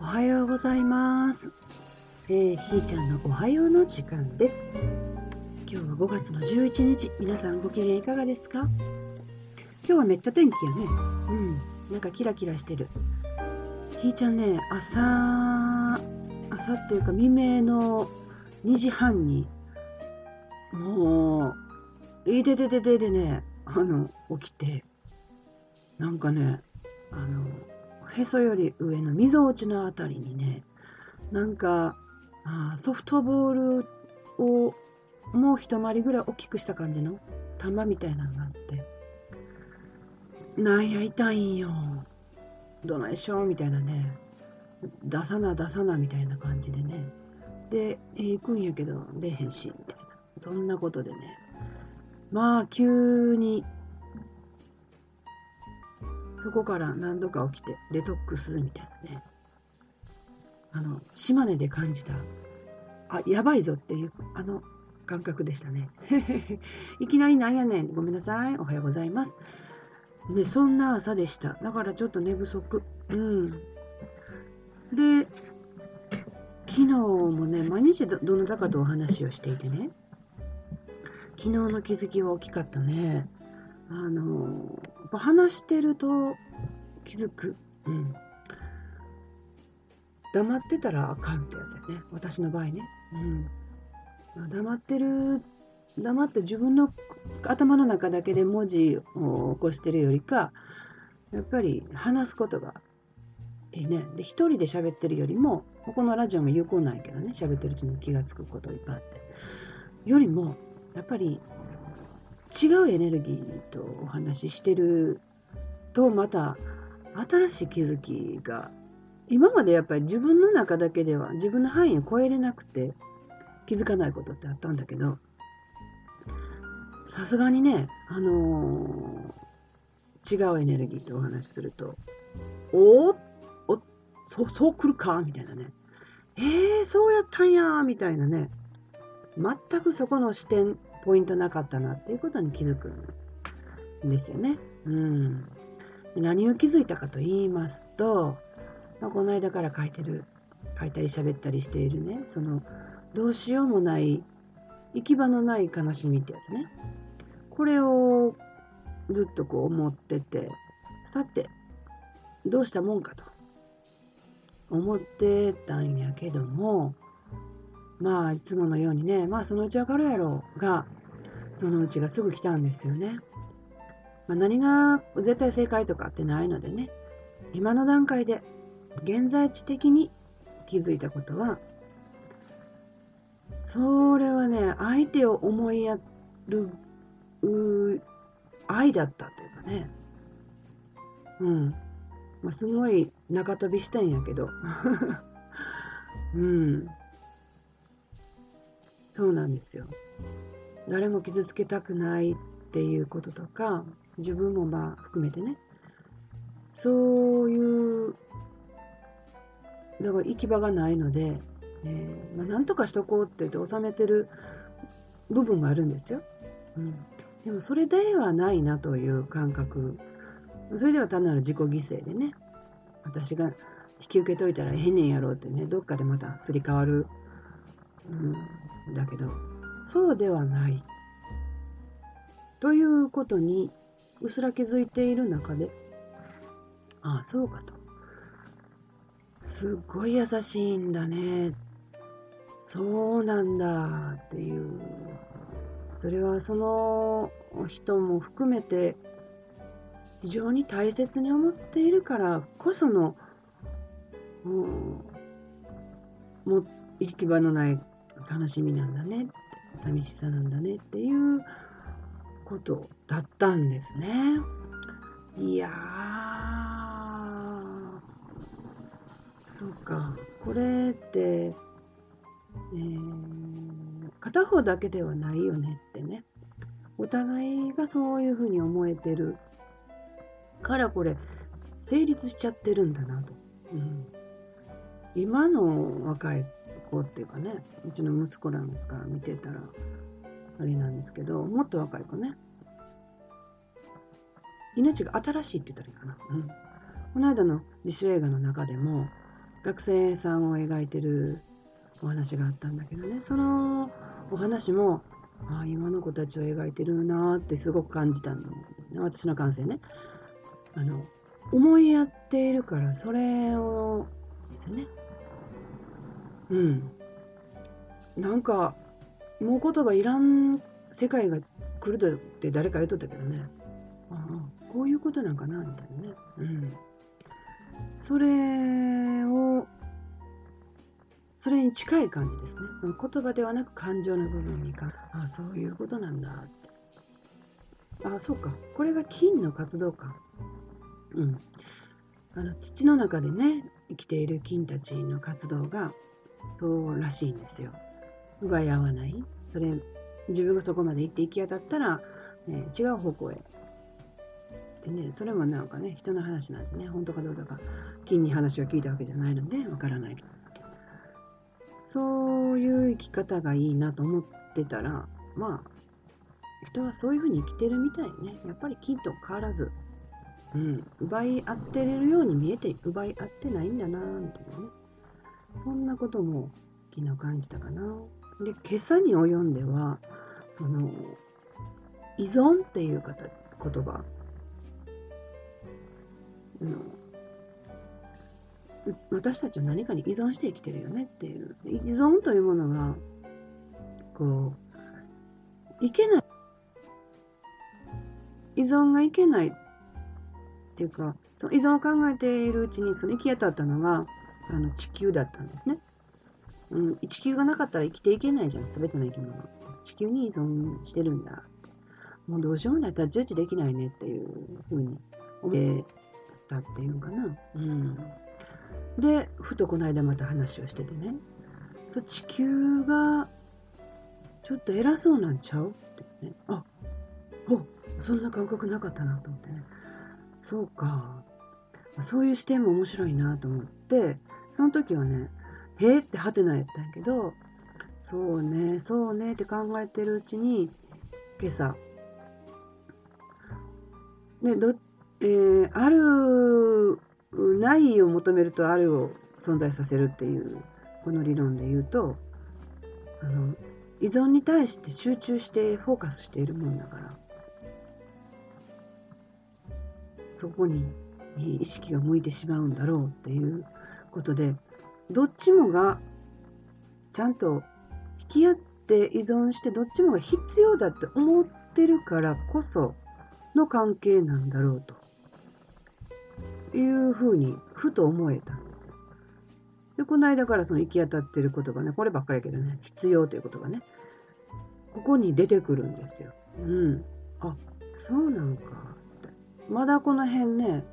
おはようございます。えー、ひーちゃんのおはようの時間です。今日は5月の11日、皆さんご機嫌いかがですか？今日はめっちゃ天気やね。うん、なんかキラキラしてる。ひーちゃんね、朝、朝っていうか未明の2時半に、もう、いでででででね、あの、起きて、なんかね、あの、へそより上のみぞおちのあたりにね、なんか、あソフトボールをもう一回りぐらい大きくした感じの球みたいなのがあって、なんや痛いんよ。どないしょみたいなね、出さな出さなみたいな感じでね。で、行くんやけど、出へんし、みたいな。そんなことでね。まあ、急に、そこから何度か起きてデトックスみたいなね。あの、島根で感じた、あ、やばいぞっていう、あの感覚でしたね。いきなりなんやねん。ごめんなさい。おはようございます。で、そんな朝でした。だからちょっと寝不足。うん。で、昨日もね、毎日どどなたかとお話をしていてね、昨日の気づきは大きかったね。あの、ぱ話してると気づく。うん。黙ってたらあかんってやつやね。私の場合ね。うん。黙ってる、黙って自分の頭の中だけで文字を起こしてるよりか、やっぱり話すことがいいね。で、一人で喋ってるよりも、このラジオも有効ないけどね、喋ってるうちに気がつくこといっぱいあって。よりも、やっぱり違うエネルギーとお話ししてると、また新しい気づきが、今までやっぱり自分の中だけでは自分の範囲を超えれなくて気づかないことってあったんだけど、さすがにね、あのー違うエネルギーとお話しすると、おおそそう来るか？みたいなね。えー、そうやったんやみたいなね。全くそこの視点、ポイントなかったなっていうことに気づくんですよね。うん。何を気づいたかと言いますと、まあ、この間から書いてる、書いたり喋ったりしているね、その、どうしようもない、行き場のない悲しみってやつね。これをずっとこう思ってて、さて、どうしたもんかと思ってたんやけども、まあ、いつものようにね、まあ、そのうちわかるやろが、そのうちがすぐ来たんですよね。まあ、何が絶対正解とかってないのでね、今の段階で現在地的に気づいたことは、それはね、相手を思いやる愛だったというかね、うん。まあ、すごい中飛びしたんやけど、うん。そうなんですよ。誰も傷つけたくないっていうこととか、自分もまあ含めてね、そういう、だから行き場がないので、えーまあ、なんとかしとこうって言って収めてる部分があるんですよ。うん、でもそれではないなという感覚。それでは単なる自己犠牲でね、私が引き受けといたらええねんやろうってね、どっかでまたすり替わる。うん、だけど、そうではない。ということに、うすら気づいている中で、ああ、そうかと。すっごい優しいんだね。そうなんだっていう。それはその人も含めて非常に大切に思っているからこその、うん、もう行き場のない悲しみなんだね寂しさなんだねっていうことだったんですね。いや、そうか、これって、えー片方だけではないよねってね。お互いがそういうふうに思えてるからこれ成立しちゃってるんだなと。うん、今の若い子っていうかね、うちの息子なんか見てたら、あれなんですけど、もっと若い子ね。命が新しいって言ったらいいかな。うん、この間の自主映画の中でも、学生さんを描いてるお話があったんだけどね。そのお話もああ今の子たちを描いてるなってすごく感じたの私の感性ね。あの思いやっているからそれをね。うんなんかもう言葉いらん世界が来るって誰か言っとったけどねああこういうことなんかなみたいなねうんそれをそれに近い感じですね。その言葉ではなく感情の部分にか、ああそういうことなんだって。ああそうか。これが菌の活動か。うん。あの土の中でね、生きている菌たちの活動がそうらしいんですよ。奪い合わない。それ、自分がそこまで行って行き当たったら、ね、違う方向へ。でね、それもなんかね、人の話なんでね、本当かどうだか、菌に話を聞いたわけじゃないので、わからない。そういう生き方がいいなと思ってたら、まあ、人はそういうふうに生きてるみたいね。やっぱり金と変わらず、うん、奪い合ってるように見えて、奪い合ってないんだなぁ、みたいなね。そんなことも昨日感じたかな。で、今朝に及んでは、その、依存っていう言葉、う私たちは何かに依存して生きてるよねっていう。依存というものが、こう、いけない。依存がいけないっていうか、その依存を考えているうちに、その行き当たったのが、あの地球だったんですね。うん、地球がなかったら生きていけないじゃん、すべての生き物。地球に依存してるんだ。もうどうしようもない、太刀打ちできないねっていうふうに思ってたっていうのかな。うん。で、ふとこの間また話をしててね、地球がちょっと偉そうなんちゃうってね、あ、おそんな感覚なかったなと思ってね、そうか、そういう視点も面白いなと思って、その時はね、へえってはてなやったんやけど、そうね、そうねって考えてるうちに、今朝、ね、どえー、あるないを求めるとあるを存在させるっていうこの理論で言うとあの依存に対して集中してフォーカスしているもんだからそこに意識が向いてしまうんだろうっていうことでどっちもがちゃんと引き合って依存してどっちもが必要だって思ってるからこその関係なんだろうというふうにふと思えたんですよ。で、この間からその行き当たってることがね、こればっかりやけどね、必要ということがね、ここに出てくるんですよ。うん。あ、そうなんか。まだこの辺ね、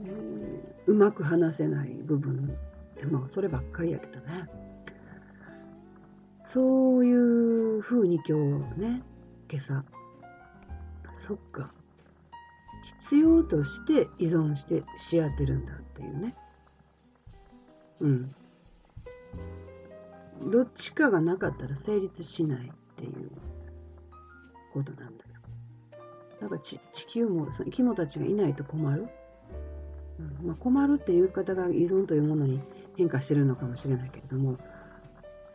え、うまく話せない部分でもそればっかりやけどね。そういうふうに今日ね、今朝、そっか、必要として依存してし合ってるん。だっていうね。うん。どっちかがなかったら成立しないっていうことなん。だよ。だから地球も生き物たちがいないと困る。うんまあ、困るっていう方が依存というものに変化してるのかもしれないけれども、だか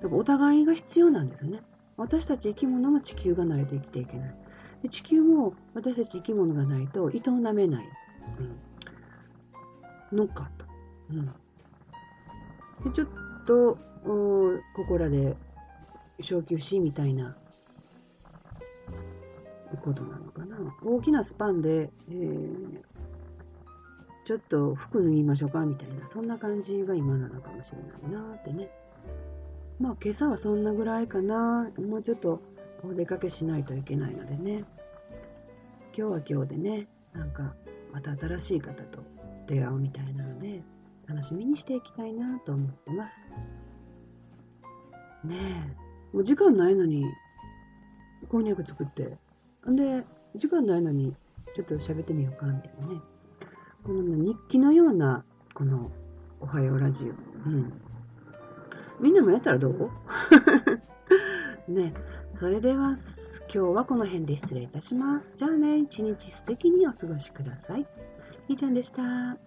らお互いが必要なんですよね。私たち生き物も地球がないと生きていけない。で地球も私たち生き物がないと営めない、うん、のかと。うん、でちょっとここらで小休止みたいなことなのかな。大きなスパンで、えー、ちょっと服脱ぎましょうかみたいな、そんな感じが今なのかもしれないなってね。まあ今朝はそんなぐらいかな。もうちょっとお出かけしないといけないのでね。今日は今日でねなんかまた新しい方と出会うみたいなので楽しみにしていきたいなと思ってます。ねえ。もう時間ないのにこんにゃく作って。んで時間ないのにちょっと喋ってみようかみたいなね。この日記のようなこのおはようラジオうんみんなもやったらどう？ねそれでは今日はこの辺で失礼いたします。じゃあね、一日素敵にお過ごしください。ひーちゃんでした。